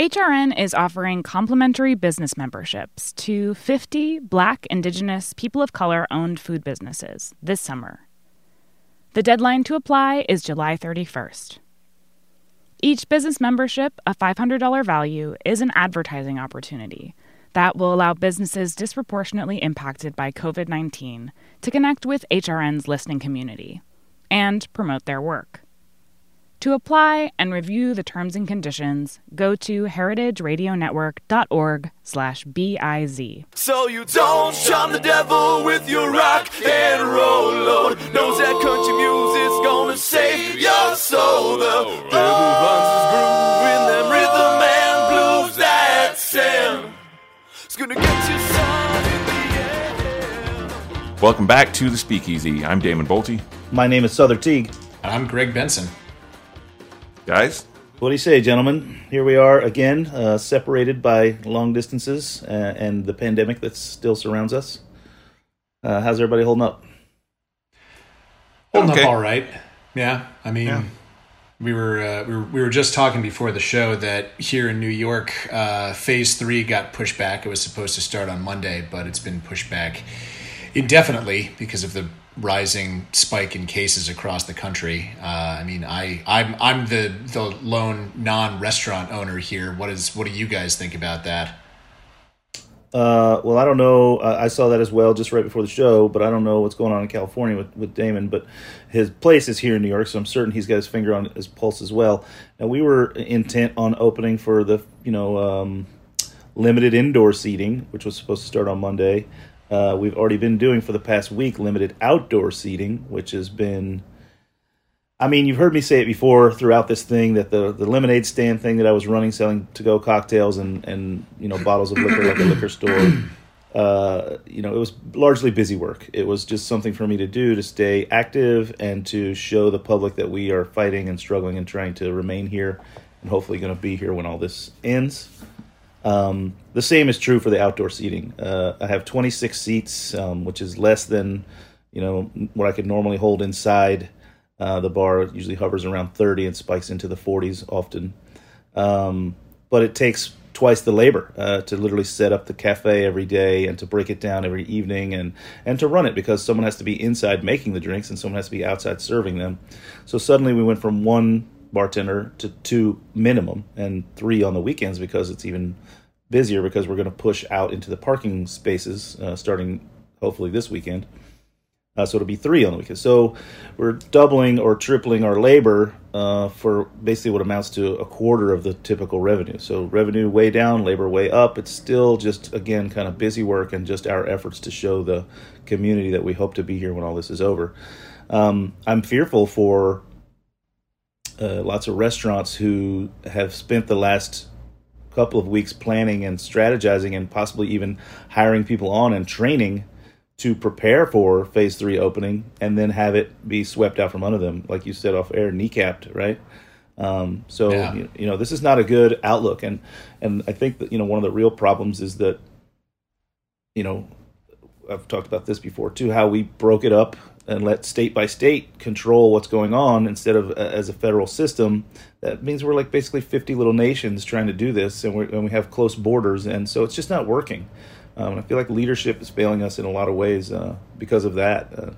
HRN is offering complimentary business memberships to 50 Black, Indigenous, people of color owned food businesses this summer. The deadline to apply is July 31st. Each business membership, a $500 value, is an advertising opportunity that will allow businesses disproportionately impacted by COVID 19 to connect with HRN's listening community and promote their work. To apply and review the terms and conditions, go to heritageradionetwork.org slash B-I-Z. So you don't shun the devil with your rock and roll load. Knows that country music's gonna save your soul. The devil runs his groove in them rhythm and blues that sound. It's gonna get you sun in the air. Welcome back to the Speakeasy. I'm Damon Boelte. My name is Sother Teague. I'm Greg Benson. Guys, What do you say, gentlemen? Here we are again, uh, separated by long distances uh, and the pandemic that still surrounds us. Uh, how's everybody holding up? Holding Okay. up all right. Yeah, I mean, we were uh, we were we were just talking before the show that here in New York, uh, Phase Three got pushed back. It was supposed to start on Monday, but it's been pushed back indefinitely because of the rising spike in cases across the country. Uh, I mean, I I'm I'm the the lone non restaurant owner here. What is what do you guys think about that? Uh, well, I don't know. Uh, I saw that as well just right before the show, but I don't know what's going on in California with, with Damon. But his place is here in New York, so I'm certain he's got his finger on his pulse as well. Now, we were intent on opening for the, you know, um, limited indoor seating, which was supposed to start on Monday. Uh, we've already been doing for the past week limited outdoor seating, which has been. I mean, you've heard me say it before throughout this thing that the, the lemonade stand thing that I was running, selling to go cocktails and, and you know bottles of liquor like a liquor store. Uh, you know, it was largely busy work. It was just something for me to do to stay active and to show the public that we are fighting and struggling and trying to remain here, and hopefully going to be here when all this ends. Um, the same is true for the outdoor seating. Uh, I have 26 seats, um, which is less than you know what I could normally hold inside. Uh, the bar usually hovers around 30 and spikes into the 40s often. Um, but it takes twice the labor uh, to literally set up the cafe every day and to break it down every evening and, and to run it because someone has to be inside making the drinks and someone has to be outside serving them. So suddenly we went from one bartender to two minimum and three on the weekends because it's even busier because we're going to push out into the parking spaces uh, starting hopefully this weekend. Uh, so it'll be three on the weekend. So we're doubling or tripling our labor uh, for basically what amounts to a quarter of the typical revenue. So revenue way down, labor way up. It's still just again kind of busy work and just our efforts to show the community that we hope to be here when all this is over. Um, I'm fearful for uh, lots of restaurants who have spent the last couple of weeks planning and strategizing and possibly even hiring people on and training to prepare for phase three opening and then have it be swept out from under them, like you said off air, kneecapped, right? Um, so Yeah. you, you know this is not a good outlook, and and I think that you know one of the real problems is that you know I've talked about this before too. How we broke it up and let state by state control what's going on instead of uh, as a federal system. That means we're like basically 50 little nations trying to do this, and, and we have close borders, and so it's just not working. Um, I feel like leadership is failing us in a lot of ways uh, because of that. Uh,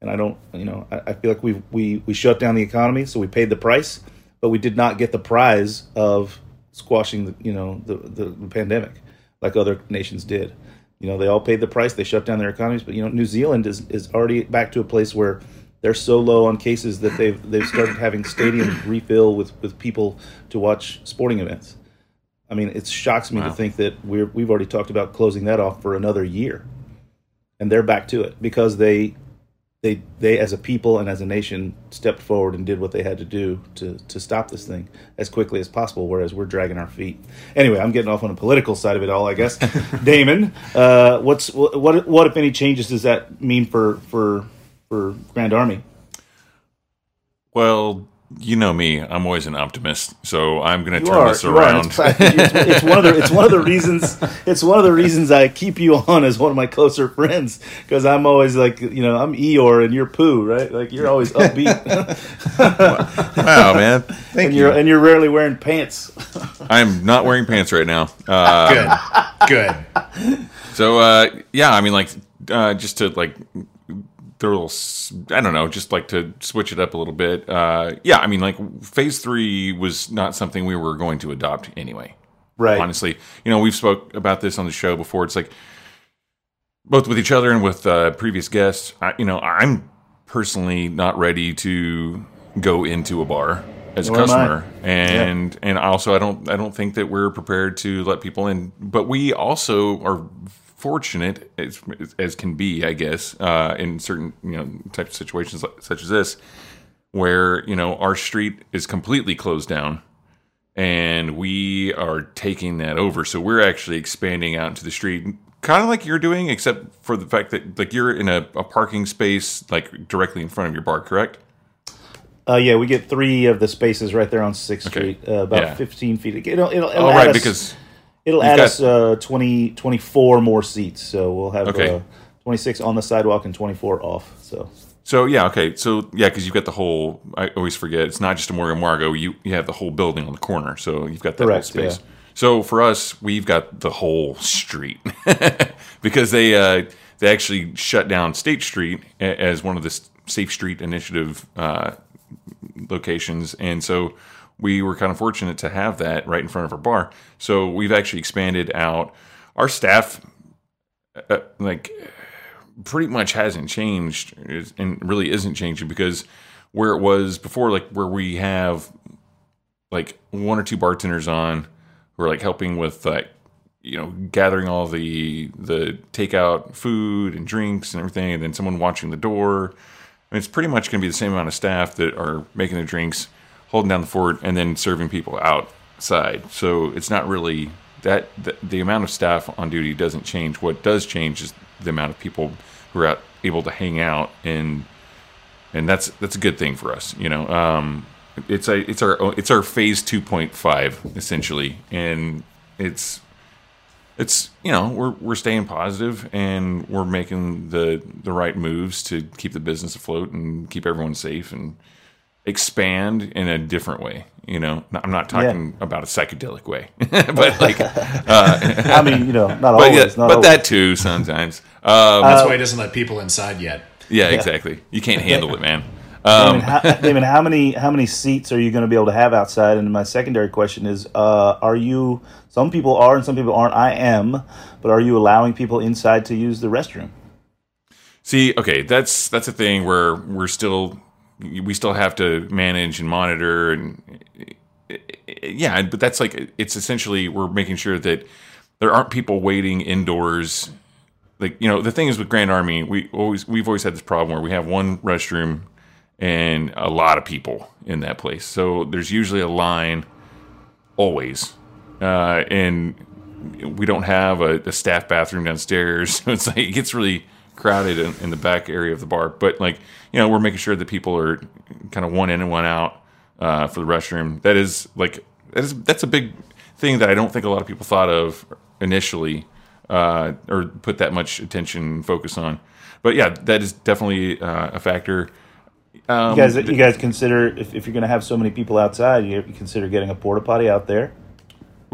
and I don't, you know, I, I feel like we we we shut down the economy, so we paid the price, but we did not get the prize of squashing, the, you know, the, the pandemic like other nations did. You know, they all paid the price. They shut down their economies, but you know, New Zealand is is already back to a place where they're so low on cases that they've they've started having stadiums refill with with people to watch sporting events. I mean, it shocks me Wow. to think that we're we've already talked about closing that off for another year, and they're back to it because they they they as a people and as a nation stepped forward and did what they had to do to to stop this thing as quickly as possible whereas we're dragging our feet. Anyway i'm getting off on the political side of it all i guess. Damon uh, what's what what if any changes does that mean for for for grand army? Well, you know me. I'm always an optimist, so I'm going to turn are, this around. It's, it's, it's one of the it's one of the reasons it's one of the reasons I keep you on as one of my closer friends because I'm always like you know I'm Eeyore and you're Pooh right like you're always upbeat wow, man. Thank and you. you're and you're rarely wearing pants. I'm not wearing pants right now. Uh, Good. Good. So uh, yeah, I mean, like uh, just to like throw a little I don't know, just like to switch it up a little bit. Uh, yeah, I mean, like phase three was not something we were going to adopt anyway. Right. Honestly, you know, we've spoke about this on the show before. It's like both with each other and with uh, previous guests. I, you know, I'm personally not ready to go into a bar as a Nor I. customer, and and also I don't I don't think that we're prepared to let people in. But we also are fortunate as, as can be, I guess, uh, in certain you know types of situations like, such as this, where you know our street is completely closed down and we are taking that over. So we're actually expanding out into the street, kind of like you're doing, except for the fact that like you're in a, a parking space like directly in front of your bar, correct? Uh, yeah, we get three of the spaces right there on Sixth Okay. Street, uh, about Yeah. 15 feet. It'll, it'll, it'll Oh, right, us, because it'll you've add got- us uh, 20, 24 more seats. So we'll have Okay. uh, 26 on the sidewalk and 24 off. So so yeah, okay, so yeah, because you've got the whole. I always forget it's not just Amor y Amargo. You you have the whole building on the corner, so you've got that Correct, whole space. yeah. So for us, we've got the whole street because they uh, they actually shut down State Street as one of the Safe Street Initiative uh, locations, and so we were kind of fortunate to have that right in front of our bar. So we've actually expanded out. Our staff, uh, like, pretty much hasn't changed, and really isn't changing because where it was before, like where we have like one or two bartenders on who are like helping with like you know gathering all the the takeout food and drinks and everything and then someone watching the door and it's pretty much going to be the same amount of staff that are making the drinks holding down the fort and then serving people outside. So it's not really that the, the amount of staff on duty doesn't change. What does change is the amount of people who are out, able to hang out and and that's that's a good thing for us. You know, um, it's a it's our it's our phase two point five essentially, and it's it's you know we're we're staying positive and we're making the the right moves to keep the business afloat and keep everyone safe and expand in a different way. You know, I'm not talking about a psychedelic way, but like, I mean, you know, not but always, yeah, not but always. that too sometimes. Um, That's why he doesn't let people inside yet. yeah, exactly. You can't handle it, man. Damon, how, Damon, how many how many seats are you going to be able to have outside? And my secondary question is: uh, Are you? Some people are, and some people aren't. I am, but are you allowing people inside to use the restroom? See, okay, that's that's a thing where we're still we still have to manage and monitor and yeah, but that's like it's essentially we're making sure that there aren't people waiting indoors. Like you know, the thing is with Grand Army, we always we've always had this problem where we have one restroom and a lot of people in that place. So there's usually a line always, uh, and we don't have a, a staff bathroom downstairs. So it's like it gets really crowded in, in the back area of the bar. But like you know, we're making sure that people are kind of one in and one out uh, for the restroom. That is like that is that's a big thing that I don't think a lot of people thought of initially uh, or put that much attention and focus on. But yeah, that is definitely uh, a factor. Um, You guys, you guys consider if, if you're going to have so many people outside, you, you consider getting a porta potty out there.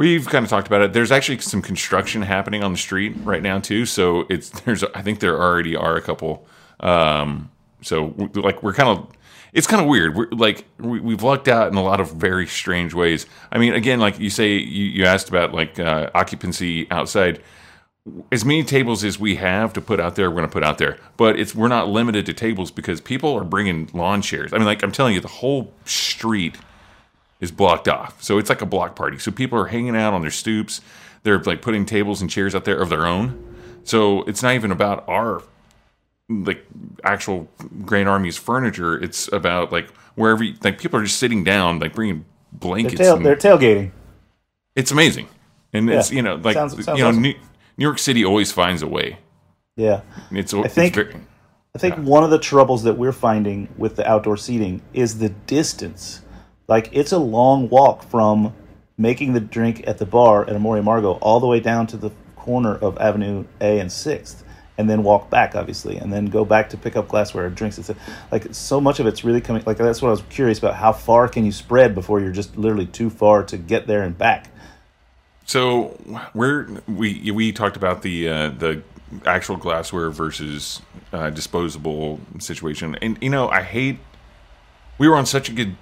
We've kind of talked about it. There's actually some construction happening on the street right now too. So it's there's I think there already are a couple. Um, so like we're kind of it's kind of weird. We're like we, we've lucked out in a lot of very strange ways. I mean, again, like you say, you, you asked about like uh, occupancy outside. As many tables as we have to put out there, we're going to put out there. But it's we're not limited to tables because people are bringing lawn chairs. I mean, like I'm telling you, the whole street is blocked off. So it's like a block party. So people are hanging out on their stoops. They're like putting tables and chairs out there of their own. So it's not even about our like actual Grand Army's furniture. It's about like wherever you, like people are just sitting down, like bringing They're, blankets. tail, and- they're tailgating. it's amazing, and it's you know like Sounds- sounds you know awesome. New, New York City always finds a way. Yeah. It's I think- it's very, I think one of the troubles that we're finding with the outdoor seating is the distance. Like it's a long walk from making the drink at the bar at Amor y Amargo all the way down to the corner of Avenue A and Sixth, and then walk back, obviously, and then go back to pick up glassware or drinks. It's like so much of it's really coming. Like that's what I was curious about. How far can you spread before you're just literally too far to get there and back? So we're we we talked about the uh, the actual glassware versus uh, disposable situation, and you know I hate. We were on such a good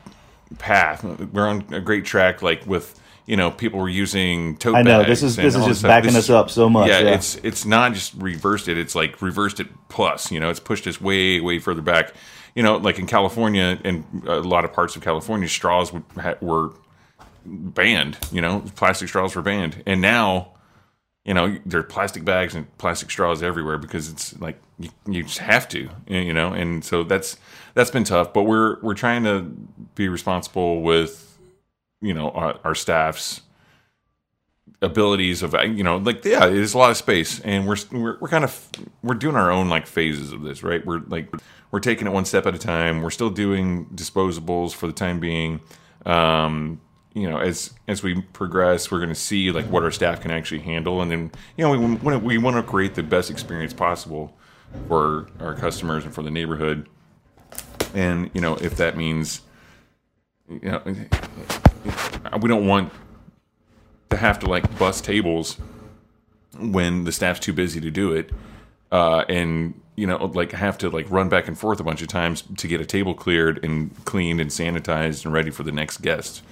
path. We're on a great track, like with you know people were using tote I know, this is- this is just backing This us up so much, Yeah, yeah. it's it's not just reversed it; it's like reversed it plus. You know, it's pushed us way way further back. You know, like in California and a lot of parts of California, straws were banned. You know, plastic straws were banned, and now, you know, there are plastic bags and plastic straws everywhere because it's like you, you just have to. You know, and so that's that's been tough. But we're we're trying to be responsible with you know our, our staff's abilities of you know like yeah there's a lot of space and we're we're, we're kind of we're doing our own like phases of this right we're like we're taking it one step at a time we're still doing disposables for the time being um you know as as we progress we're going to see like what our staff can actually handle and then you know we we want to create the best experience possible for our customers and for the neighborhood. And you know if that means you know we don't want to have to like bust tables when the staff's too busy to do it uh, and you know like have to like run back and forth a bunch of times to get a table cleared and cleaned and sanitized and ready for the next guest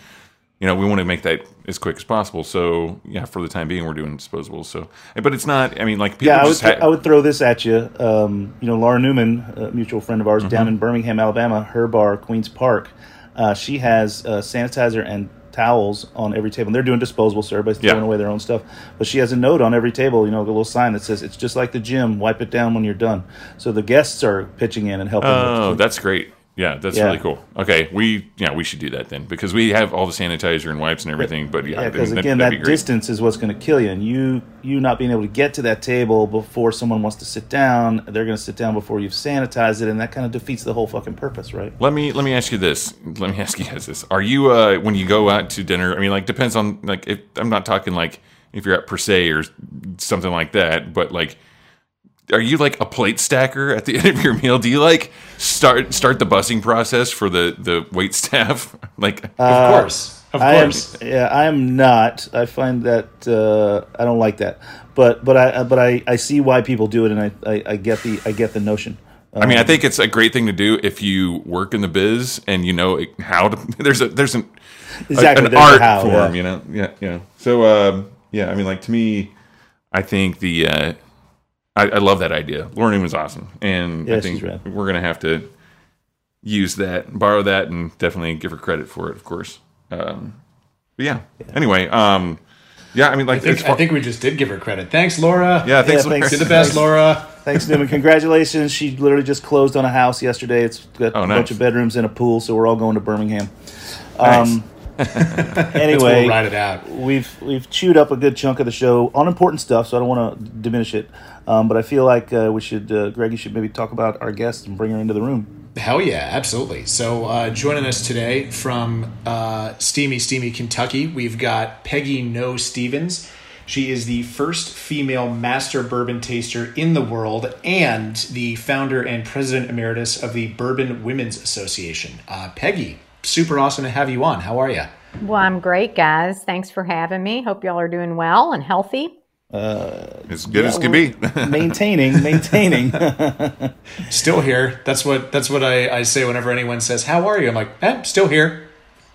you know we want to make that as quick as possible so yeah for the time being we're doing disposables so but it's not i mean like people Yeah, I would, ha- I would throw this at you. Um, you know, Laura Newman, a mutual friend of ours Mm-hmm. down in Birmingham, Alabama, her bar, Queens Park, uh, she has uh, sanitizer and towels on every table. And they're doing disposable, so everybody's Yeah. throwing away their own stuff. But she has a note on every table, you know, a little sign that says, it's just like the gym, wipe it down when you're done. So the guests are pitching in and helping. Oh, that's great. Yeah, that's Yeah. really cool. Okay, we yeah we should do that then because we have all the sanitizer and wipes and everything. But yeah, Yeah, because that- again, that distance is what's going to kill you, and you you not being able to get to that table before someone wants to sit down, they're going to sit down before you've sanitized it, and that kind of defeats the whole fucking purpose, right? Let me let me ask you this. Let me ask you guys this. Are you uh when you go out to dinner? I mean, like depends on like if I'm not talking like if you're at per se or something like that, but like. Are you like a plate stacker at the end of your meal? Do you like start start the busing process for the the wait staff? like Of course. Of I am, course. yeah, I am not. I find that uh, I don't like that, but but I but I, I see why people do it, and I, I, I get the I get the notion. I mean, I think it's a great thing to do if you work in the biz and you know how to. There's a there's an Exactly, an there's art how, form, yeah. you know. Yeah, yeah. So um, yeah, I mean, like to me, I think the uh, I, I love that idea. Laura Newman's awesome, and Yeah, I think we're gonna have to use that, borrow that, and definitely give her credit for it, of course. Um, but yeah. Anyway, um, yeah, I mean, like I think, it's far- I think we just did give her credit. Thanks, Laura. yeah, thanks. Yeah, Laura. thanks. Did the best, Laura. Thanks, Newman. Congratulations. She literally just closed on a house yesterday. It's got Oh, a nice. bunch of bedrooms and a pool, so we're all going to Birmingham. Nice. Um, We'll anyway, ride it out. we've we've chewed up a good chunk of the show on important stuff, so I don't want to diminish it. Um, but I feel like uh, we should, uh, Greg, you should maybe talk about our guest and bring her into the room. Hell yeah, absolutely. So uh, joining us today from uh, steamy, steamy Kentucky, we've got Peggy Noe Stevens. She is the first female master bourbon taster in the world and the founder and president emeritus of the Bourbon Women's Association. Uh, Peggy, super awesome to have you on. How are you? Well, I'm great, guys. Thanks for having me. Hope y'all are doing well and healthy. as good as can be. maintaining, maintaining. Still here. That's what that's what I, I say whenever anyone says, How are you? I'm like, eh, still here.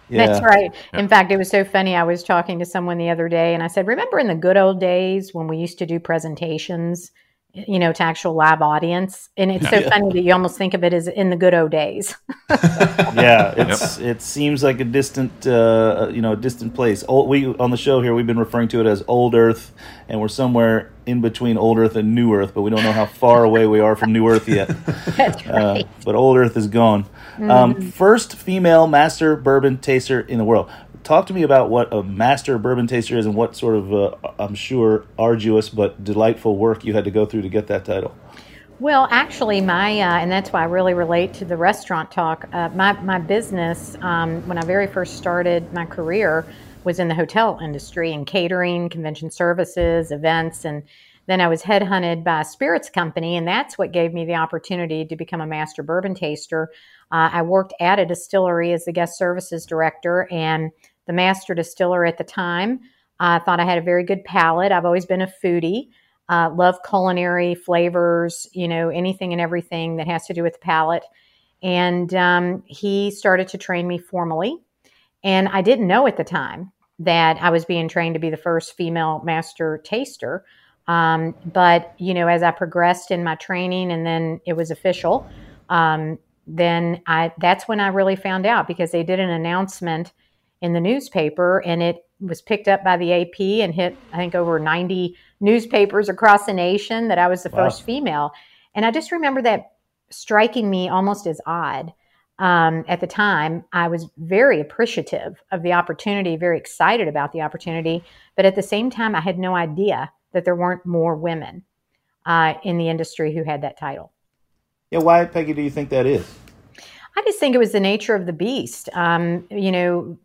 That's right. In fact, it was so funny. I was talking to someone the other day and I said, Remember in the good old days when we used to do presentations, you know, to actual live audience? And it's so funny that you almost think of it as in the good old days. yeah, it's it seems like a distant, uh, you know, distant place. Old, we on the show here, we've been referring to it as Old Earth, and we're somewhere in between Old Earth and New Earth, but we don't know how far away we are from New Earth yet. That's right. Uh, but Old Earth is gone. Um, first female master bourbon taster in the world. Talk to me about what a master bourbon taster is and what sort of, uh, I'm sure, arduous but delightful work you had to go through to get that title. Well, actually, my uh, and that's why I really relate to the restaurant talk. Uh, my my business, um, when I very first started my career, was in the hotel industry and catering, convention services, events, and then I was headhunted by a spirits company, and that's what gave me the opportunity to become a master bourbon taster. Uh, I worked at a distillery as the guest services director, and the master distiller at the time I thought I had a very good palate. I've always been a foodie uh, love culinary flavors, you know, anything and everything that has to do with the palate. And um, he started to train me formally. And I didn't know at the time that I was being trained to be the first female master taster. Um, but, you know, as I progressed in my training and then it was official, um, then I that's when I really found out because they did an announcement in the newspaper and it was picked up by the AP and hit, I think, over 90 newspapers across the nation that I was the Wow. first female. And I just remember that striking me almost as odd. Um, at the time, I was very appreciative of the opportunity, very excited about the opportunity. But at the same time, I had no idea that there weren't more women uh, in the industry who had that title. Yeah, why, Peggy, do you think that is? I just think it was the nature of the beast. Um, you know,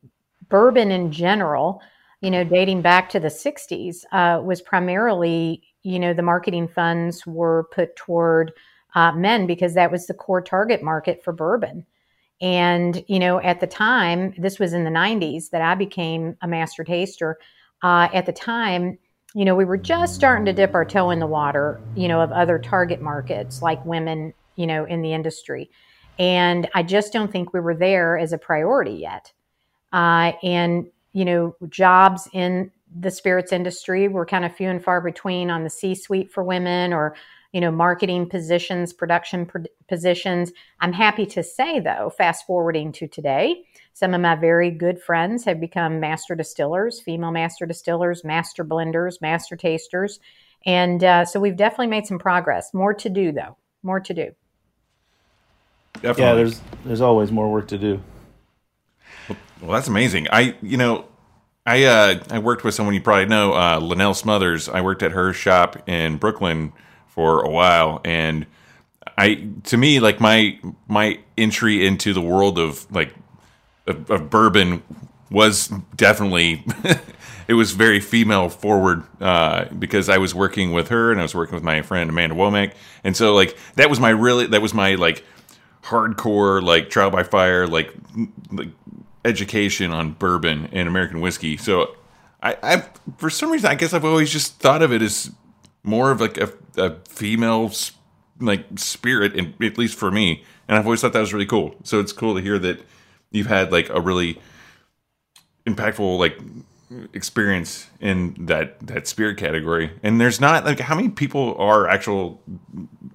bourbon in general, you know, dating back to the 60s, uh, was primarily, you know, the marketing funds were put toward uh, men because that was the core target market for bourbon. And, you know, at the time, this was in the 90s that I became a master taster. Uh, at the time, you know, we were just starting to dip our toe in the water, you know, of other target markets like women, you know, in the industry. And I just don't think we were there as a priority yet. Uh, and, you know, jobs in the spirits industry were kind of few and far between on the C suite for women or, you know, marketing positions, production pr- positions. I'm happy to say, though, fast forwarding to today, some of my very good friends have become master distillers, female master distillers, master blenders, master tasters. And uh, so we've definitely made some progress. More to do, though. More to do. Definitely. Yeah, there's there's always more work to do. Well, that's amazing. I, you know, I uh, I worked with someone you probably know, uh, Lenell Smothers. I worked at her shop in Brooklyn for a while, and I, to me, like my my entry into the world of like of, of bourbon was definitely it was very female forward uh, because I was working with her and I was working with my friend Amanda Womack, and so like that was my really that was my like hardcore like trial by fire like like education on bourbon and American whiskey. So I, I for some reason I guess I've always just thought of it as more of like a, a female like spirit, in, at least for me. And I've always thought that was really cool. So it's cool to hear that you've had like a really impactful like experience in that that spirit category. And there's not like how many people are actual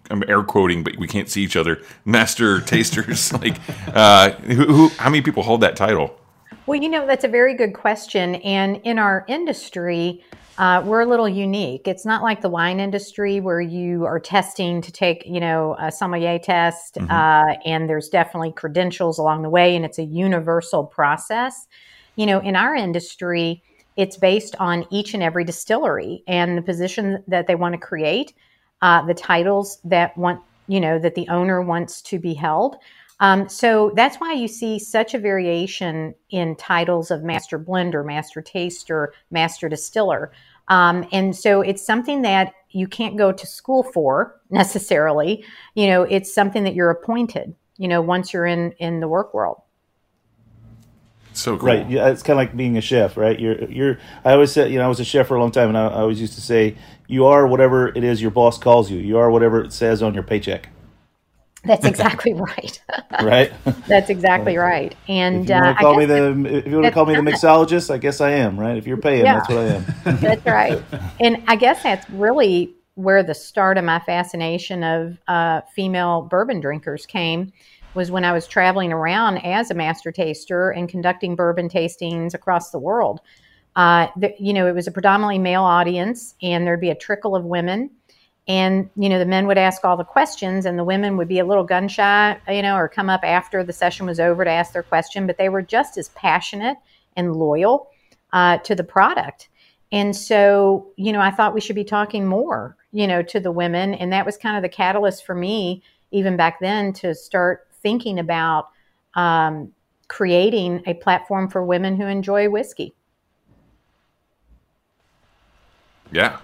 I'm air quoting, but we can't see each other. Master tasters, like uh, who, who? How many people hold that title? Well, you know, that's a very good question. And in our industry, uh, we're a little unique. It's not like the wine industry where you are testing to take, you know, a sommelier test, uh, and there's definitely credentials along the way, and it's a universal process. You know, in our industry, it's based on each and every distillery and the position that they want to create, uh, the titles that want, you know, that the owner wants to be held. Um, so that's why you see such a variation in titles of master blender, master taster, master distiller. Um, and so it's something that you can't go to school for necessarily. You know, it's something that you're appointed. You know, once you're in in the work world. So cool. Right. Yeah, it's kind of like being a chef, right? You're you're. I always said, you know, I was a chef for a long time, and I, I always used to say, you are whatever it is your boss calls you. You are whatever it says on your paycheck. That's exactly right. Right. That's exactly right. And if you uh, want to I call me the if you want to call me the mixologist, I guess I am. Right. If you're paying, Yeah. that's what I am. That's right. And I guess that's really where the start of my fascination of uh, female bourbon drinkers came was when I was traveling around as a master taster and conducting bourbon tastings across the world. Uh, the, you know, it was a predominantly male audience, and there'd be a trickle of women. And you know, the men would ask all the questions, and the women would be a little gun shy, you know, or come up after the session was over to ask their question. But they were just as passionate and loyal uh, to the product. And so, you know, I thought we should be talking more, you know, to the women. And that was kind of the catalyst for me, even back then, to start thinking about um, creating a platform for women who enjoy whiskey. Yeah.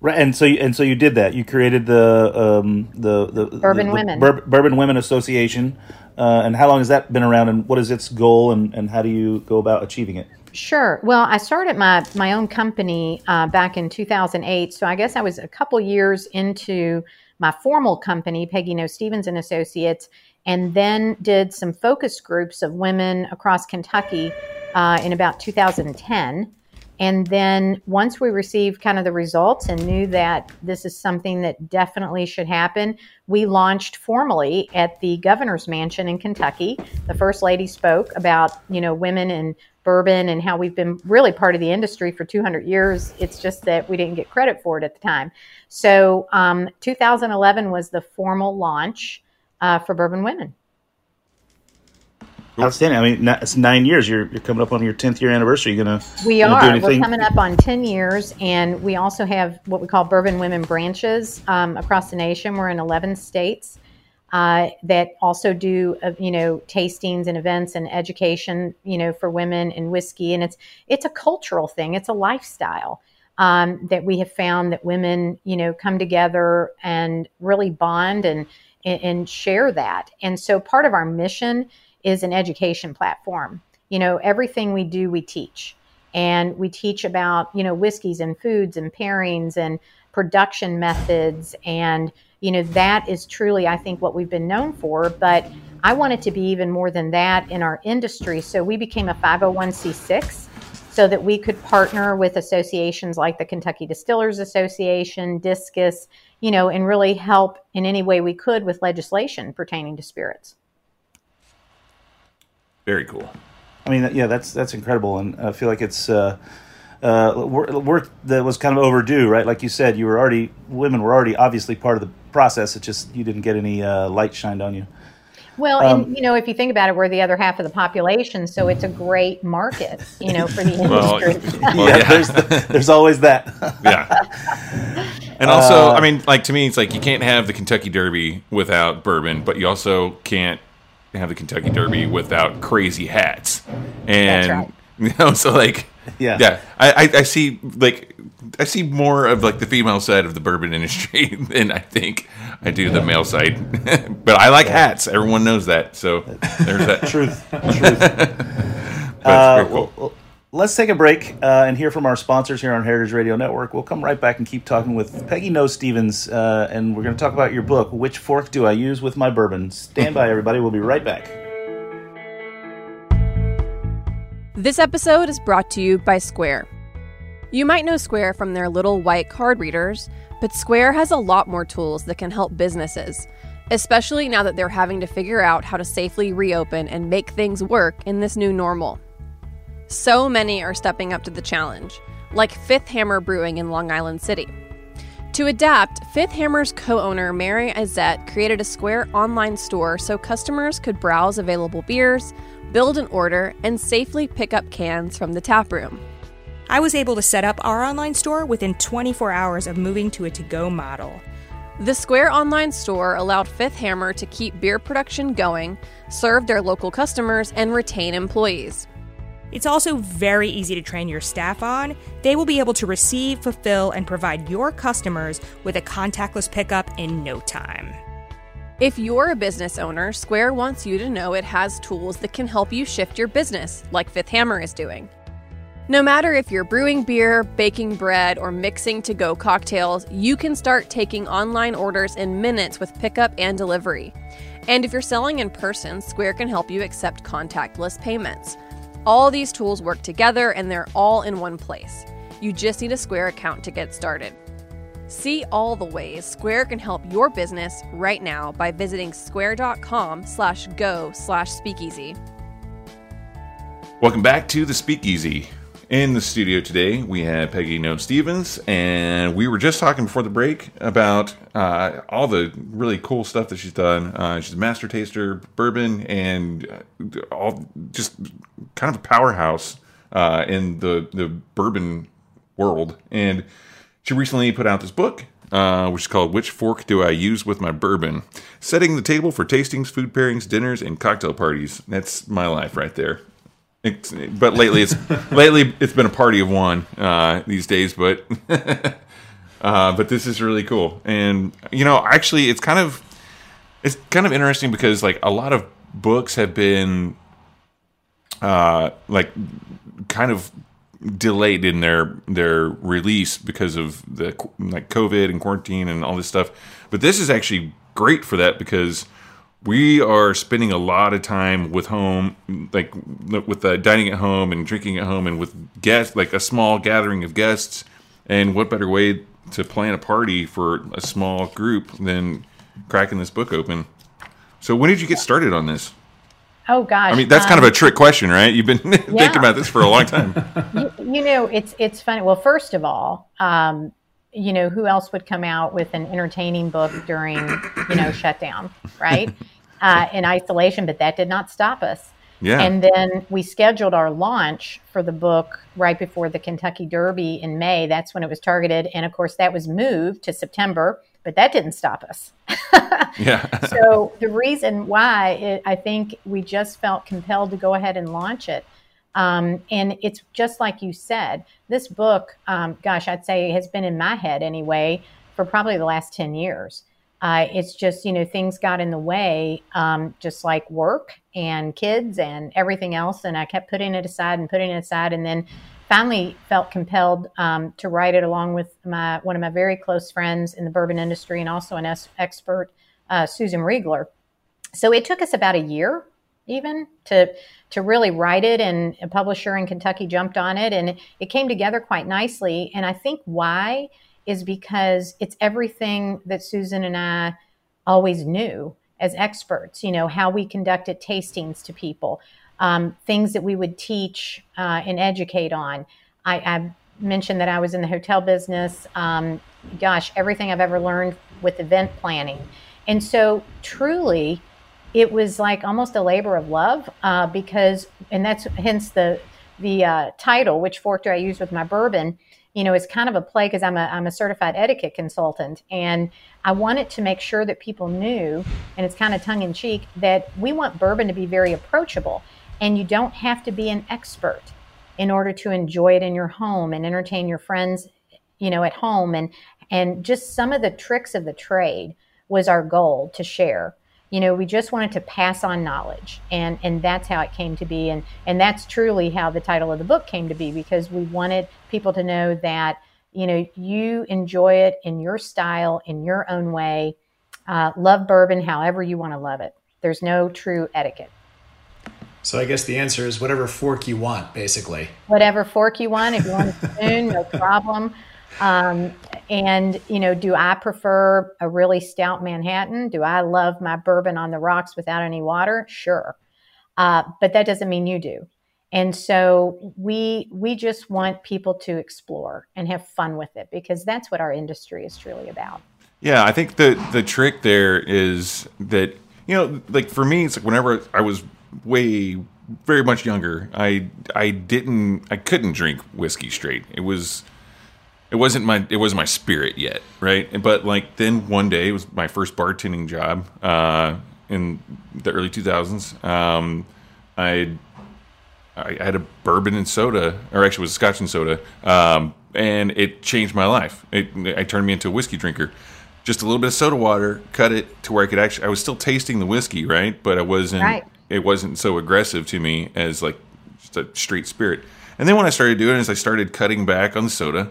Right, and so you, and so you did that. You created the um, the, the Bourbon the, Women. Bour- Bourbon Women Association. Uh, and how long has that been around? And what is its goal? And, and how do you go about achieving it? Sure. Well, I started my my own company uh, back in 2008. So I guess I was a couple years into my formal company, Peggy Noe Stevens and Associates, and then did some focus groups of women across Kentucky uh, in about 2010. And then once we received kind of the results and knew that this is something that definitely should happen, we launched formally at the governor's mansion in Kentucky. The first lady spoke about, you know, women in bourbon and how we've been really part of the industry for 200 years. It's just that we didn't get credit for it at the time. So um, 2011 was the formal launch uh, for Bourbon Women. Outstanding. I mean, it's nine years. You're you're coming up on your tenth year anniversary. You're gonna We gonna are. We're coming up on 10 years, and we also have what we call Bourbon Women branches um, across the nation. We're in 11 states uh, that also do, uh, you know, tastings and events and education, you know, for women in whiskey. And it's it's a cultural thing. It's a lifestyle um, that we have found that women, you know, come together and really bond and and, and share that. And so part of our mission is an education platform. You know, everything we do, we teach and we teach about you know whiskeys and foods and pairings and production methods and you know that is truly i think what we've been known for but i want it to be even more than that in our industry so we became a 501c6 so that we could partner with associations like the kentucky distillers association DISCUS you know and really help in any way we could with legislation pertaining to spirits Very cool. I mean, yeah, that's that's incredible, and I feel like it's uh, uh, work, work that was kind of overdue, right? Like you said, you were already women were already obviously part of the process. It just you didn't get any uh, light shined on you. Well, Um, and you know, if you think about it, we're the other half of the population, so it's a great market, you know, for the industry. well, yeah, yeah. there's the, there's always that. yeah. And also, I mean, like to me, it's like you can't have the Kentucky Derby without bourbon, but you also can't have the Kentucky Derby without crazy hats. And right. you know, so like, Yeah. yeah, I, I, I see like I see more of like the female side of the bourbon industry than I think I do the male side. but I like hats. Everyone knows that. So there's that. Truth, truth. But Uh, cool. well, let's take a break uh, and hear from our sponsors here on Heritage Radio Network. We'll come right back and keep talking with Peggy Noe Stevens, uh, and we're going to talk about your book, Which Fork Do I Use with My Bourbon? Stand by, everybody. We'll be right back. This episode is brought to you by Square. You might know Square from their little white card readers, but Square has a lot more tools that can help businesses, especially now that they're having to figure out how to safely reopen and make things work in this new normal. So many are stepping up to the challenge, like Fifth Hammer Brewing in Long Island City. To adapt, Fifth Hammer's co owner Mary Izett created a Square online store so customers could browse available beers, build an order, and safely pick up cans from the tap room. I was able to set up our online store within 24 hours of moving to a to go model. The Square online store allowed Fifth Hammer to keep beer production going, serve their local customers, and retain employees. It's also very easy to train your staff on. They will be able to receive, fulfill, and provide your customers with a contactless pickup in no time. If you're a business owner, Square wants you to know it has tools that can help you shift your business, like Fifth Hammer is doing. No matter if you're brewing beer, baking bread, or mixing to go cocktails, you can start taking online orders in minutes with pickup and delivery. And if you're selling in person, Square can help you accept contactless payments. All these tools work together and they're all in one place. You just need a Square account to get started. See all the ways Square can help your business right now by visiting square.com slash go slash speakeasy. Welcome back to the Speakeasy. In the studio today, we have Peggy Noe Stevens, and we were just talking before the break about uh, all the really cool stuff that she's done. Uh, she's a master taster, bourbon, and uh, all just kind of a powerhouse uh, in the the bourbon world. And she recently put out this book, uh, which is called "Which Fork Do I Use with My Bourbon?" Setting the table for tastings, food pairings, dinners, and cocktail parties. That's my life right there. It's, but lately, it's lately it's been a party of one uh, these days. But uh, but this is really cool, and you know, actually, it's kind of it's kind of interesting because like a lot of books have been uh, like kind of delayed in their their release because of the like COVID and quarantine and all this stuff. But this is actually great for that because we are spending a lot of time with home, like with uh, dining at home and drinking at home, and with guests, like a small gathering of guests. And what better way to plan a party for a small group than cracking this book open? So, when did you get started on this? Oh gosh. I mean, that's kind of um, a trick question, right? You've been thinking about this for a long time. you, you know, it's it's funny. Well, first of all, um, you know, who else would come out with an entertaining book during, you know, shutdown, right? uh, in isolation, but that did not stop us. Yeah. And then we scheduled our launch for the book right before the Kentucky Derby in May. That's when it was targeted. And of course, that was moved to September, but that didn't stop us. yeah. so the reason why it, I think we just felt compelled to go ahead and launch it. Um, and it's just like you said, this book, um, gosh, I'd say has been in my head anyway for probably the last 10 years. Uh, it's just, you know, things got in the way, um, just like work and kids and everything else. And I kept putting it aside and putting it aside. And then finally felt compelled um, to write it along with my one of my very close friends in the bourbon industry and also an es- expert, uh, Susan Reigler. So it took us about a year even to to really write it and a publisher in Kentucky jumped on it and it came together quite nicely and I think why is because it's everything that Susan and I always knew as experts, you know, how we conducted tastings to people, um, things that we would teach uh, and educate on. I, I, mentioned that I was in the hotel business. Um, gosh, everything I've ever learned with event planning. And so, truly, it was like almost a labor of love uh, because, and that's hence the the uh, title, which fork do I use with my bourbon? you know, is kind of a play because I'm a, I'm a certified etiquette consultant. And I wanted to make sure that people knew, and it's kind of tongue in cheek, that we want bourbon to be very approachable. And you don't have to be an expert in order to enjoy it in your home and entertain your friends, you know, at home. And, and just some of the tricks of the trade was our goal to share. You know we just wanted to pass on knowledge and and that's how it came to be. And and that's truly how the title of the book came to be because we wanted people to know that you know you enjoy it in your style in your own way. Uh, love bourbon however you want to love it. There's no true etiquette so I guess the answer is whatever fork you want, basically. Whatever fork you want. If you want a spoon, no problem. Um, and, you know, do I prefer a really stout Manhattan? Do I love my bourbon on the rocks without any water? Sure. Uh, but that doesn't mean you do. And so we we just want people to explore and have fun with it because that's what our industry is truly about. Yeah, I think the the trick there is that you know, like for me, it's like whenever I was way very much younger, I I didn't I couldn't drink whiskey straight. It was it wasn't my it wasn't my spirit yet, right? But like then one day it was my first bartending job uh, in the early 2000s. Um, I I had a bourbon and soda, or actually it was a scotch and soda, um, and it changed my life. It, it turned me into a whiskey drinker. Just a little bit of soda water, cut it to where I could actually. I was still tasting the whiskey, right? But I wasn't. Right. It wasn't so aggressive to me as like just a straight spirit. And then what I started doing is I started cutting back on the soda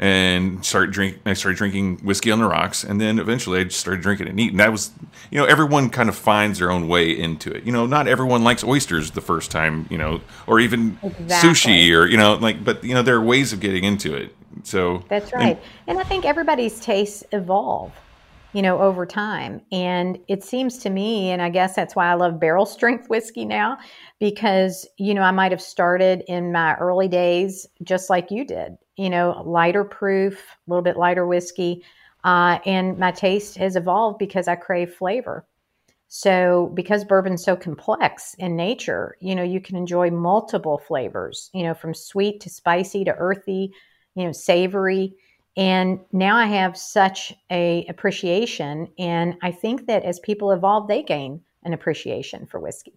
and start drink. I started drinking whiskey on the rocks, and then eventually I just started drinking it neat. And that was, you know, everyone kind of finds their own way into it. You know, not everyone likes oysters the first time, you know, or even Exactly. sushi, or you know, like, but you know, there are ways of getting into it. So That's and- right. And I think everybody's tastes evolve, you know, over time. And it seems to me, and I guess that's why I love barrel strength whiskey now, because, you know, I might have started in my early days just like you did, you know, lighter proof, a little bit lighter whiskey. Uh, and my taste has evolved because I crave flavor. So, because bourbon's so complex in nature, you know, you can enjoy multiple flavors, you know, from sweet to spicy to earthy, you know, savory. And now I have such a appreciation, and I think that as people evolve, they gain an appreciation for whiskey.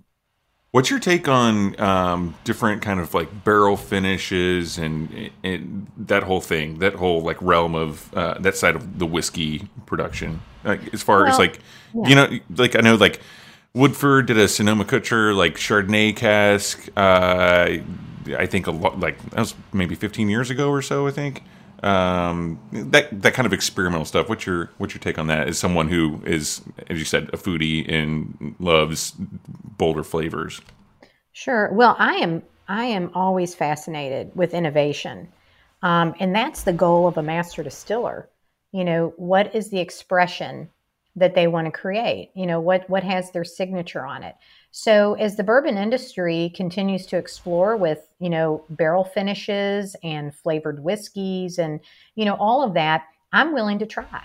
What's your take on um, different kind of like barrel finishes and, and that whole thing, that whole like realm of uh, that side of the whiskey production? Like, as far as Well, like, you know, like I know like Woodford did a Sonoma-Cutrer like Chardonnay cask. Uh, I think a lot like that was maybe 15 years ago or so. I think um, that that kind of experimental stuff. What's your what's your take on that? As someone who is, as you said, a foodie and loves bolder flavors. Sure. Well, I am I am always fascinated with innovation, um, and that's the goal of a master distiller. You know, what is the expression that they want to create? You know, what what has their signature on it? So, as the bourbon industry continues to explore with you know barrel finishes and flavored whiskeys and you know all of that, I'm willing to try,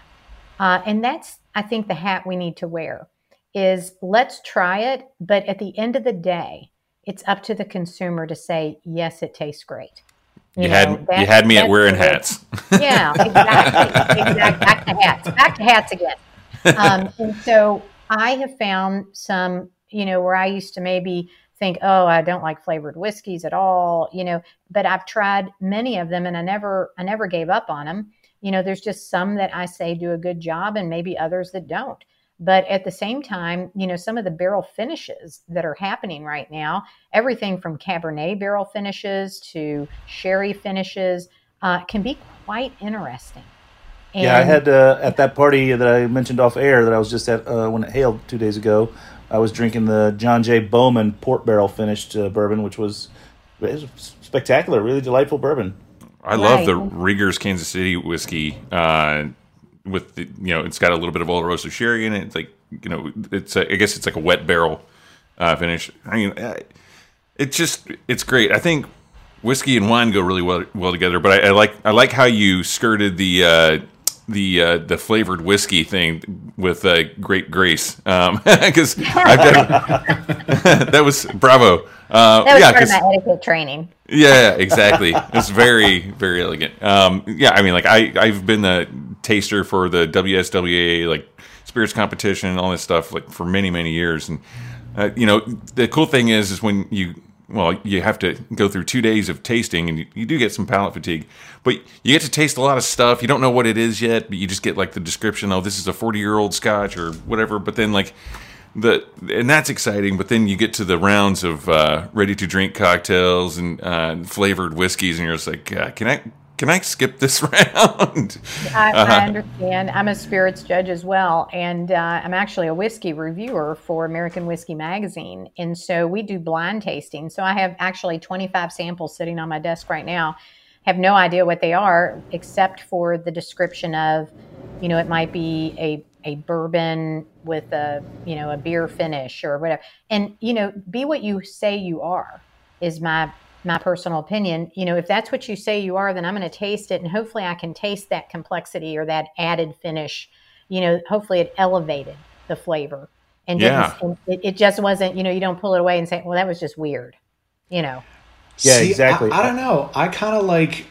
uh, and that's I think the hat we need to wear is let's try it, but at the end of the day, it's up to the consumer to say yes, it tastes great. You, know, had you had me at wearing hats. yeah, exactly. exactly. Back to hats. Back to hats again. Um, and so I have found some, you know, where I used to maybe think, oh, I don't like flavored whiskeys at all, you know, but I've tried many of them and I never, I never gave up on them. You know, there's just some that I say do a good job and maybe others that don't. But at the same time, you know, some of the barrel finishes that are happening right now, everything from Cabernet barrel finishes to sherry finishes, uh, can be quite interesting. Yeah, I had uh, at that party that I mentioned off air that I was just at uh, when it hailed two days ago. I was drinking the John J. Bowman port barrel finished uh, bourbon, which was, it was spectacular, really delightful bourbon. I love Right. the Rieger's Kansas City whiskey. Uh, with the, you know, it's got a little bit of Oloroso sherry in it. It's like you know, it's a, I guess it's like a wet barrel uh, finish. I mean, uh, it's just it's great. I think whiskey and wine go really well well together. But I, I like I like how you skirted the uh, the uh, the flavored whiskey thing with uh, great grace because got that was bravo. Uh, that was yeah, part of my etiquette training. yeah, exactly. It's very, very elegant. Um, yeah, I mean, like I, I've been the taster for the WSWA like spirits competition, all this stuff, like for many, many years. And uh, you know, the cool thing is, is when you, well, you have to go through two days of tasting, and you, you do get some palate fatigue. But you get to taste a lot of stuff. You don't know what it is yet, but you just get like the description. Oh, this is a forty-year-old Scotch or whatever. But then like the and that's exciting. But then you get to the rounds of uh, ready to drink cocktails and uh, flavored whiskeys, and you're just like, uh, can I can I skip this round? I, Uh-huh. I understand. I'm a spirits judge as well, and uh, I'm actually a whiskey reviewer for American Whiskey Magazine. And so we do blind tasting. So I have actually 25 samples sitting on my desk right now. Have no idea what they are, except for the description of, you know, it might be a a bourbon with a you know a beer finish or whatever. And you know, be what you say you are is my my personal opinion. You know, if that's what you say you are, then I'm going to taste it, and hopefully I can taste that complexity or that added finish. You know, hopefully it elevated the flavor, and Yeah. and it, it just wasn't. You know, you don't pull it away and say, "Well, that was just weird." You know, Yeah, See, exactly. I, I don't know. I kind of like T-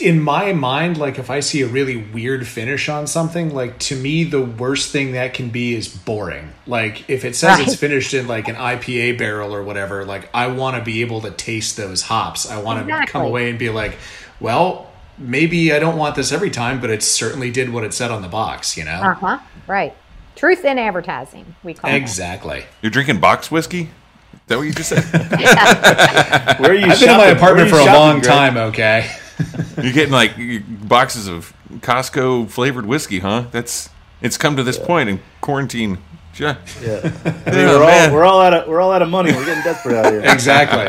In my mind, like if I see a really weird finish on something, like to me, the worst thing that can be is boring. Like if it says it's finished in like an IPA barrel or whatever, like I want to be able to taste those hops. I want to come away and be like, well, maybe I don't want this every time, but it certainly did what it said on the box, you know? Uh huh. Right. Truth in advertising, we call it. Exactly. You're drinking box whiskey? Is that what you just said? Where are you I've been in my apartment for a long Greg? time, okay? You're getting like boxes of Costco flavored whiskey, huh? That's it's come to this point in quarantine. Yeah. Yeah. I mean, Oh, we're, all, we're all out of we're all out of money. We're getting desperate out here. Exactly.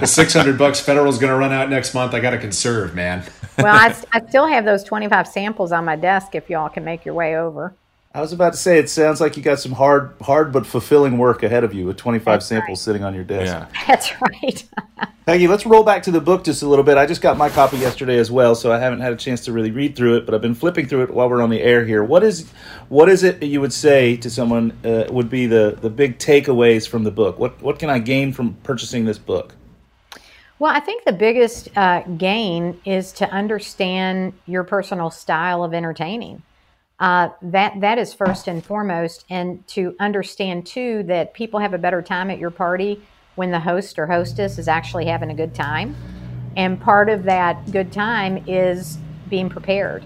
the 600 bucks federal's going to run out next month. I got to conserve, man. well, I, I still have those 25 samples on my desk if y'all can make your way over. I was about to say it sounds like you got some hard hard but fulfilling work ahead of you with 25 That's samples right. sitting on your desk. Yeah. That's right. Peggy, let's roll back to the book just a little bit. I just got my copy yesterday as well, so I haven't had a chance to really read through it, but I've been flipping through it while we're on the air here. What is what is it that you would say to someone uh, would be the the big takeaways from the book? What what can I gain from purchasing this book? Well, I think the biggest uh, gain is to understand your personal style of entertaining. Uh, that that is first and foremost, and to understand too that people have a better time at your party when the host or hostess is actually having a good time, and part of that good time is being prepared.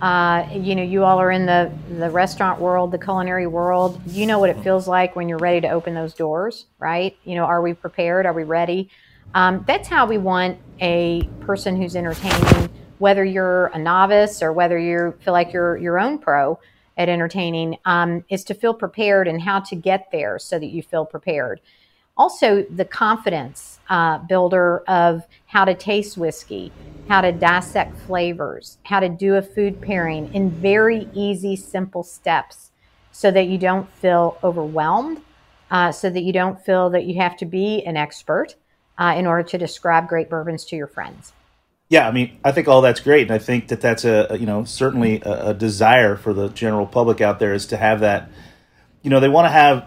Uh, you know, you all are in the the restaurant world, the culinary world. You know what it feels like when you're ready to open those doors, right? You know, are we prepared? Are we ready? Um, that's how we want a person who's entertaining, whether you're a novice or whether you feel like you're your own pro at entertaining, um, is to feel prepared and how to get there so that you feel prepared. Also, the confidence uh, builder of how to taste whiskey, how to dissect flavors, how to do a food pairing in very easy, simple steps so that you don't feel overwhelmed, uh, so that you don't feel that you have to be an expert uh, in order to describe great bourbons to your friends. Yeah, I mean, I think all that's great, and I think that that's a you know certainly a, a desire for the general public out there is to have that. You know, they want to have.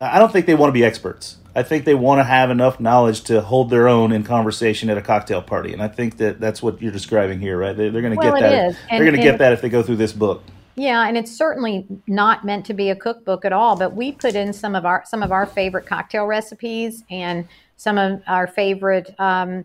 I don't think they want to be experts. I think they want to have enough knowledge to hold their own in conversation at a cocktail party, and I think that that's what you're describing here, right? They, they're going to Well, get it that. is. They're going to get that if they go through this book. Yeah, and it's certainly not meant to be a cookbook at all. But we put in some of our some of our favorite cocktail recipes and some of our favorite, um,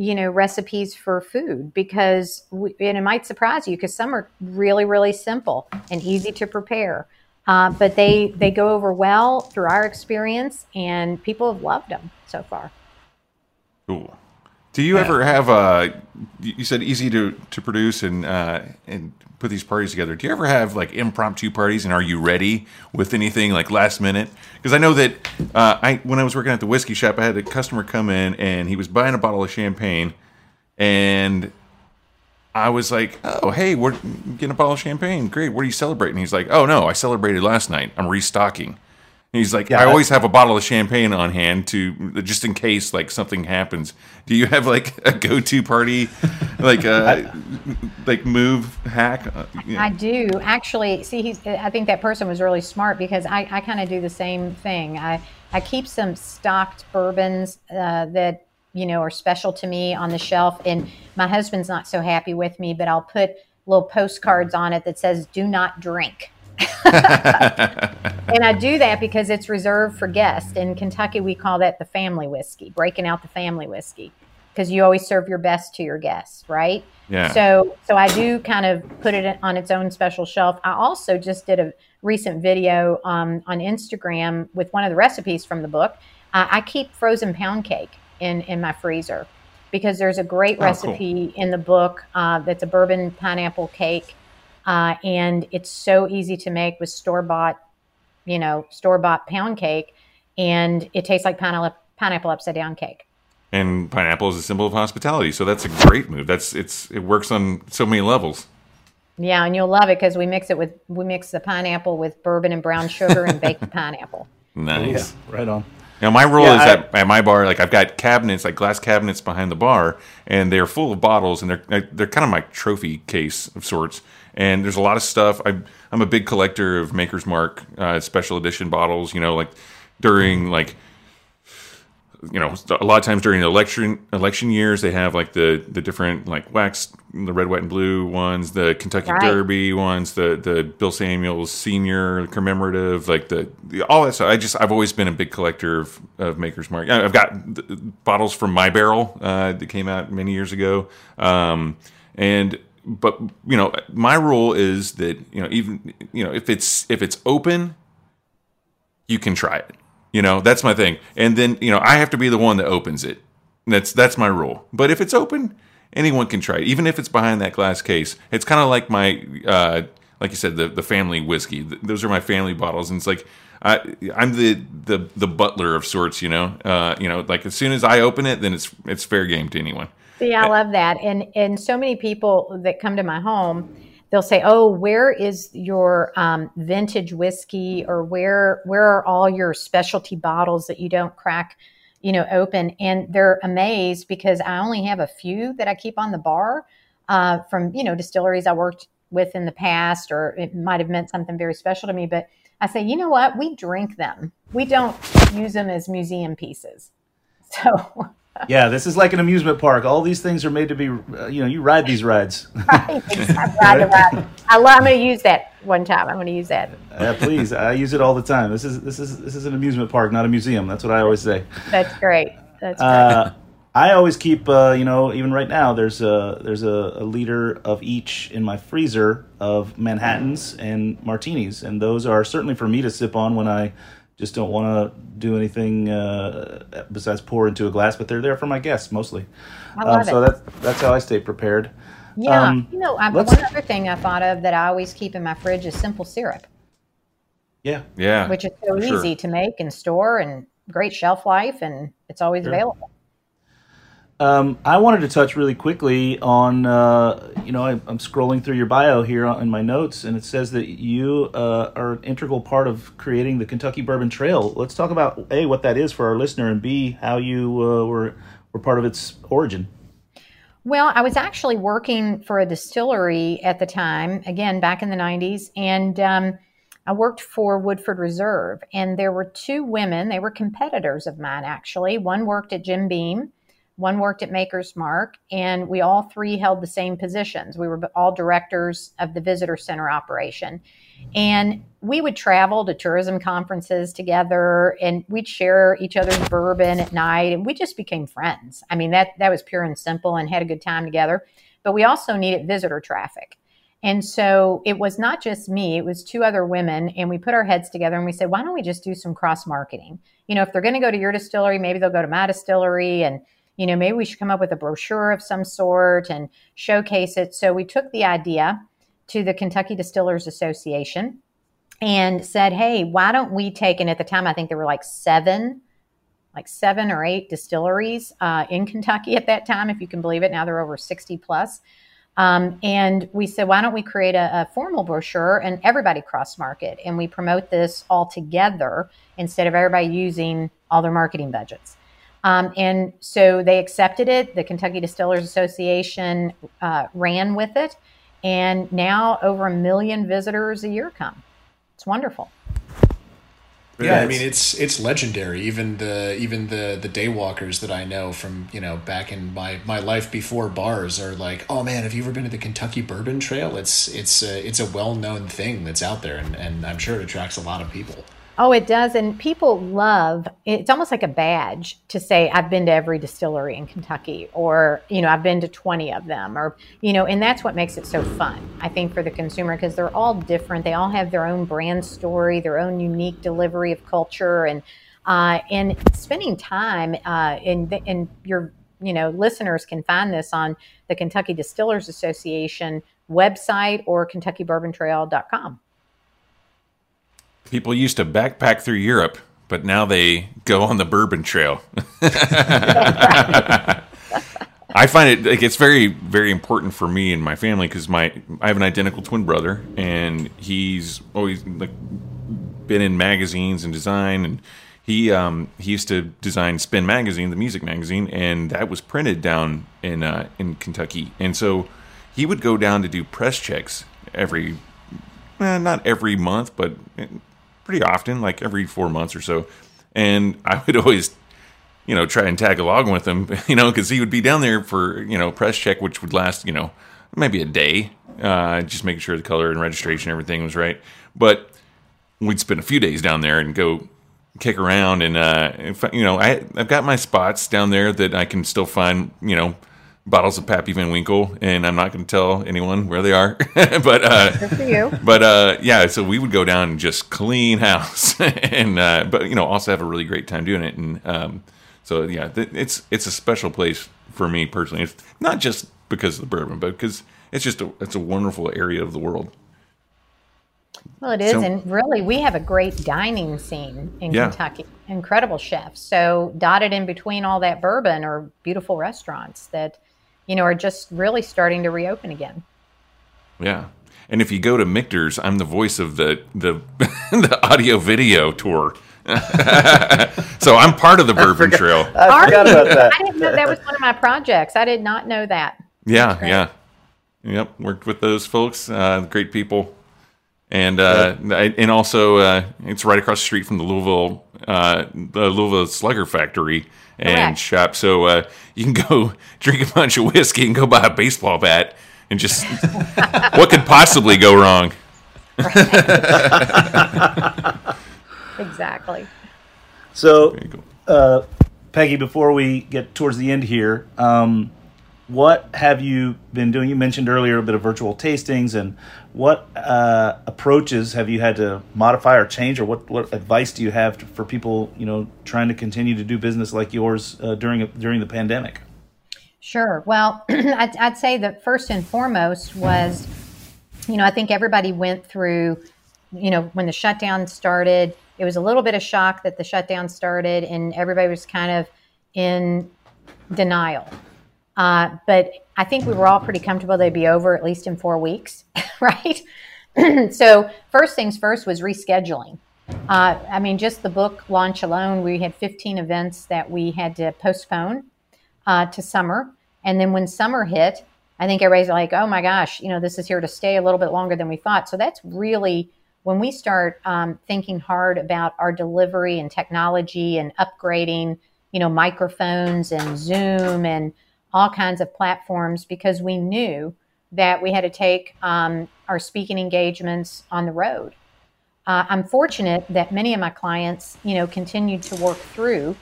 you know, recipes for food because we, and it might surprise you because some are really really simple and easy to prepare. Uh, but they they go over well through our experience, and people have loved them so far. Cool. Do you ever have uh you you said easy to to produce and uh and put these parties together. Do you ever have like impromptu parties and are you ready with anything like last minute? Because I know that uh I when I was working at the whiskey shop I had a customer come in and he was buying a bottle of champagne and I was like, "Oh, hey, we're getting a bottle of champagne. Great. What are you celebrating?" He's like, "Oh no, I celebrated last night. I'm restocking." And he's like, Yeah, "I I- always have a bottle of champagne on hand to just in case like something happens." Do you have like a go-to party, like a like move hack? Uh, you know? I do actually. See, he's. I think that person was really smart because I, I kind of do the same thing. I I keep some stocked bourbons uh, that you know are special to me on the shelf, and my husband's not so happy with me, but I'll put little postcards on it that says "Do not drink." and I do that because it's reserved for guests. In Kentucky, we call that the family whiskey, breaking out the family whiskey, because you always serve your best to your guests, right? Yeah. So, so I do kind of put it on its own special shelf. I also just did a recent video um, on Instagram with one of the recipes from the book. Uh, I keep frozen pound cake in in my freezer because there's a great Oh, cool. recipe in the book uh, that's a bourbon pineapple cake, uh, and it's so easy to make with store bought, you know, store bought pound cake, and it tastes like pineapple pineapple upside down cake. and pineapple is a symbol of hospitality, so that's a great move. That's it's it works on so many levels. Yeah, and you'll love it because we mix it with we mix the pineapple with bourbon and brown sugar and baked pineapple. Nice. right on. Now my rule Yeah, is I- that at my bar, like I've got cabinets, like glass cabinets behind the bar, and they're full of bottles, and they're they're kind of my trophy case of sorts. And there's a lot of stuff. I'm I'm a big collector of Maker's Mark uh, special edition bottles. You know, like during like you know, a lot of times during the election election years, they have like the the different like wax, the red, white, and blue ones, the Kentucky Right. Derby ones, the the Bill Samuels Senior commemorative, like the, the all that stuff. I just I've always been a big collector of, of Maker's Mark. I've got th- bottles from My Barrel uh, that came out many years ago, um, and but you know my rule is that you know even you know if it's if it's open you can try it. You know, that's my thing. And then, you know, I have to be the one that opens it. That's that's my rule. But if it's open, anyone can try it, even if it's behind that glass case. It's kind of like my, uh, like you said, the the family whiskey. Those are my family bottles, and it's like I I'm the the the butler of sorts. You know, uh, you know, like as soon as I open it, then it's it's fair game to anyone. See, I love that. And and so many people that come to my home, they'll say, "Oh, where is your um, vintage whiskey, or where where are all your specialty bottles that you don't crack, you know, open?" And they're amazed because I only have a few that I keep on the bar uh, from you know distilleries I worked with in the past, or it might have meant something very special to me. But I say, you know what? We drink them. We don't use them as museum pieces. So. Yeah, this is like an amusement park. All these things are made to be, uh, you know, you ride these rides. Right, exactly. Ride ride. I love, I'm going to use that one time. I'm going to use that. Uh, please, I use it all the time. This is this is this is an amusement park, not a museum. That's what I always say. That's great. That's great. Uh, I always keep, uh, you know, even right now, there's a there's a, a liter of each in my freezer of Manhattans and martinis, and those are certainly for me to sip on when I just don't want to do anything uh, besides pour into a glass. But they're there for my guests mostly. I love um, so it. that's that's how I stay prepared. yeah. um, you know, I, one other thing I thought of that I always keep in my fridge is simple syrup, Yeah, Yeah, which is so for sure. easy to make and store and great shelf life, and it's always available. Um, I wanted to touch really quickly on, uh, you know, I, I'm scrolling through your bio here in my notes, and it says that you uh, are an integral part of creating the Kentucky Bourbon Trail. Let's talk about a what that is for our listener, and b how you uh, were were part of its origin. Well, I was actually working for a distillery at the time, again, back in the 90s, and um, I worked for Woodford Reserve. And there were two women, they were competitors of mine, actually. One worked at Jim Beam, one worked at Maker's Mark, and we all three held the same positions. We were all directors of the visitor center operation. And we would travel to tourism conferences together and we'd share each other's bourbon at night and we just became friends. I mean, that, that was pure and simple and had a good time together. But we also needed visitor traffic. And so it was not just me, it was two other women. And we put our heads together and we said, why don't we just do some cross marketing? You know, if they're going to go to your distillery, maybe they'll go to my distillery. And, you know, maybe we should come up with a brochure of some sort and showcase it. So we took the idea to the Kentucky Distillers Association and said, hey, why don't we take, and at the time I think there were like seven, like seven or eight distilleries uh, in Kentucky at that time, if you can believe it. Now they're over 60 plus. Um, and we said, why don't we create a, a formal brochure and everybody cross market and we promote this all together instead of everybody using all their marketing budgets. Um, and so they accepted it. The Kentucky Distillers Association uh, ran with it. And now over a million visitors a year come. It's wonderful. Yeah, I mean it's it's legendary. Even the even the the daywalkers that I know from you know back in my my life before bars are like, oh man, have you ever been to the Kentucky Bourbon Trail? It's it's a, it's a well known thing that's out there, and, and I'm sure it attracts a lot of people. Oh, it does. And people love it's almost like a badge to say, I've been to every distillery in Kentucky, or, you know, I've been to 20 of them, or, you know, and that's what makes it so fun, I think, for the consumer, because they're all different. They all have their own brand story, their own unique delivery of culture, and, uh, and spending time, uh, in, in your, you know, listeners can find this on the Kentucky Distillers Association website or KentuckyBourbonTrail.com. People used to backpack through Europe, but now they go on the bourbon trail. I find it like it's very very important for me and my family because my I have an identical twin brother and he's always like been in magazines and design and he um he used to design Spin magazine the music magazine and that was printed down in uh, in Kentucky and so he would go down to do press checks every eh, not every month but pretty often like every four months or so and I would always you know, try and tag along with him, you know, because he would be down there for you know press check, which would last you know maybe a day, uh, just making sure the color and registration and everything was right. But we'd spend a few days down there and go kick around and uh, if, you know I I've got my spots down there that I can still find you know bottles of Pappy Van Winkle, and I'm not going to tell anyone where they are. but uh, Good for you. but uh, yeah, so we would go down and just clean house, and uh, but you know also have a really great time doing it, and um, so yeah, th- it's it's a special place for me personally. It's not just because of the bourbon, but because it's just a it's a wonderful area of the world. Well, it is, So- and really, we have a great dining scene in Yeah. Kentucky. Incredible chefs. So dotted in between all that bourbon are beautiful restaurants that, you know, are just really starting to reopen again. Yeah. And if you go to Michter's, I'm the voice of the the, the audio video tour. so I'm part of the Bourbon Trail. I forgot about that. I didn't know that was one of my projects. I did not know that. Yeah, yeah, yep. Worked with those folks, uh, great people, and uh, I, and also uh, it's right across the street from the Louisville uh, the Louisville Slugger Factory and Correct. shop. So uh, you can go drink a bunch of whiskey and go buy a baseball bat and just what could possibly go wrong? Exactly. So, There you go. uh, Peggy, before we get towards the end here, um, what have you been doing? You mentioned earlier a bit of virtual tastings, and what uh, approaches have you had to modify or change, or what, what advice do you have to, for people, you know, trying to continue to do business like yours uh, during during the pandemic? Sure. Well, I'd, I'd say that first and foremost was, you know, I think everybody went through, you know, when the shutdown started, it was a little bit of shock that the shutdown started and everybody was kind of in denial. Uh, but I think we were all pretty comfortable they'd be over at least in four weeks, right? so, first things first was rescheduling. Uh, I mean, just the book launch alone, we had 15 events that we had to postpone uh, to summer. And then when summer hit, I think everybody's like, oh my gosh, you know, this is here to stay a little bit longer than we thought. So that's really when we start um, thinking hard about our delivery and technology and upgrading, you know, microphones and Zoom and all kinds of platforms because we knew that we had to take um, our speaking engagements on the road. Uh, I'm fortunate that many of my clients, you know, continued to work through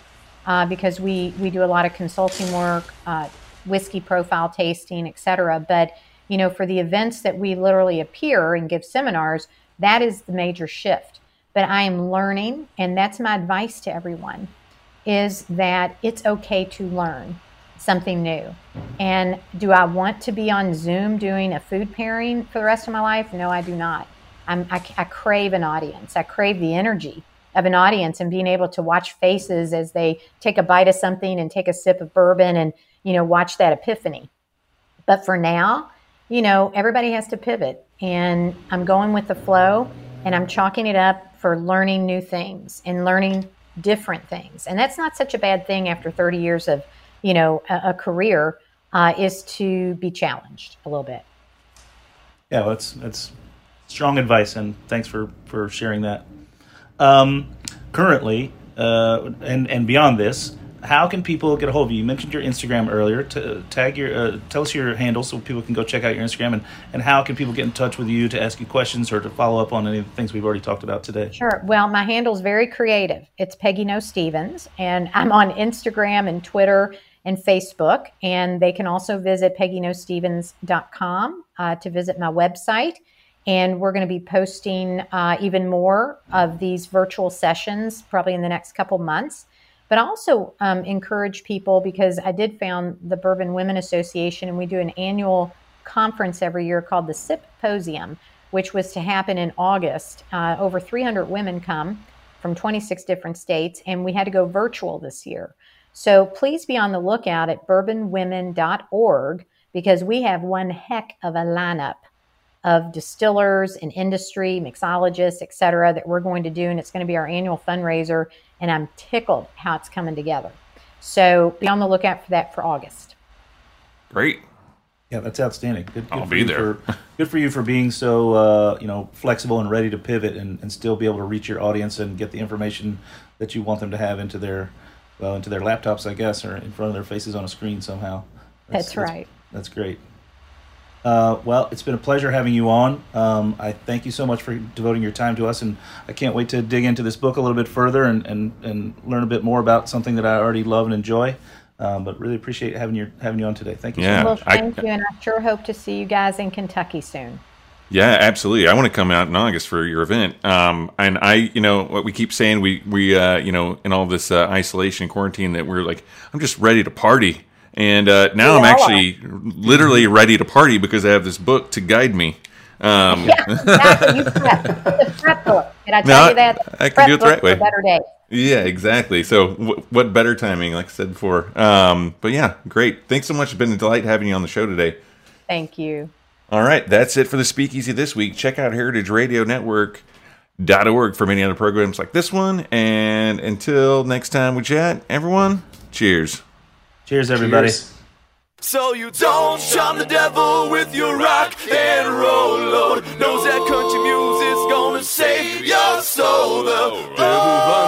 uh, because we we do a lot of consulting work, uh, whiskey profile tasting, et cetera. But you know, for the events that we literally appear and give seminars, that is the major shift. But I am learning, and that's my advice to everyone: is that it's okay to learn something new. And do I want to be on Zoom doing a food pairing for the rest of my life? No, I do not. I'm, I, I crave an audience. I crave the energy of an audience and being able to watch faces as they take a bite of something and take a sip of bourbon and you know watch that epiphany. But for now, you know, everybody has to pivot, and I'm going with the flow, and I'm chalking it up for learning new things and learning different things. And that's not such a bad thing after 30 years of you know a, a career uh, is to be challenged a little bit. Yeah, well, that's that's strong advice, and thanks for for sharing that. Um, currently, uh, and and beyond this, how can people get a hold of you? You mentioned your Instagram earlier. To tag your, uh, tell us your handle so people can go check out your Instagram, and and how can people get in touch with you to ask you questions or to follow up on any of the things we've already talked about today? Sure. Well, my handle is very creative. It's Peggy Noe Stevens, and I'm on Instagram and Twitter and Facebook. And they can also visit PeggyNoeStevens.com uh, to visit my website. And we're going to be posting uh, even more of these virtual sessions probably in the next couple months. But I also um, encourage people because I did found the Bourbon Women Association, and we do an annual conference every year called the Symposium, which was to happen in August. Uh, over 300 women come from 26 different states, and we had to go virtual this year. So please be on the lookout at bourbonwomen.org because we have one heck of a lineup of distillers and industry, mixologists, et cetera, that we're going to do. And it's going to be our annual fundraiser. And I'm tickled how it's coming together. So be on the lookout for that for August. Great. Yeah, that's outstanding. Good, good I'll for be you there. For, good for you for being so uh, you know flexible and ready to pivot and, and still be able to reach your audience and get the information that you want them to have into their well into their laptops, I guess, or in front of their faces on a screen somehow. That's right. That's great. Uh, well, it's been a pleasure having you on. Um, I thank you so much for devoting your time to us, and I can't wait to dig into this book a little bit further and, and, and learn a bit more about something that I already love and enjoy. Um, but really appreciate having you having you on today. Thank you. Yeah. So Well, much. I- thank you, and I sure hope to see you guys in Kentucky soon. Yeah, absolutely. I want to come out in August for your event. Um, and I, you know, what we keep saying, we, we, uh, you know, in all this uh, isolation and quarantine, that we're like, I'm just ready to party. And uh, now I'm actually literally ready to party because I have this book to guide me. Um, Exactly. You prep. The prep book. Did I tell No, you that? I can do it the right way. Better days. Yeah, exactly. So, w- what better timing, like I said before? Um, but yeah, great. Thanks so much. It's been a delight having you on the show today. Thank you. All right, that's it for the Speakeasy this week. Check out heritageradionetwork.org for many other programs like this one. And until next time we chat, everyone, cheers. Cheers, everybody. Cheers. So you don't shun the devil with your rock and roll load. Knows that country music's gonna save your soul. The devil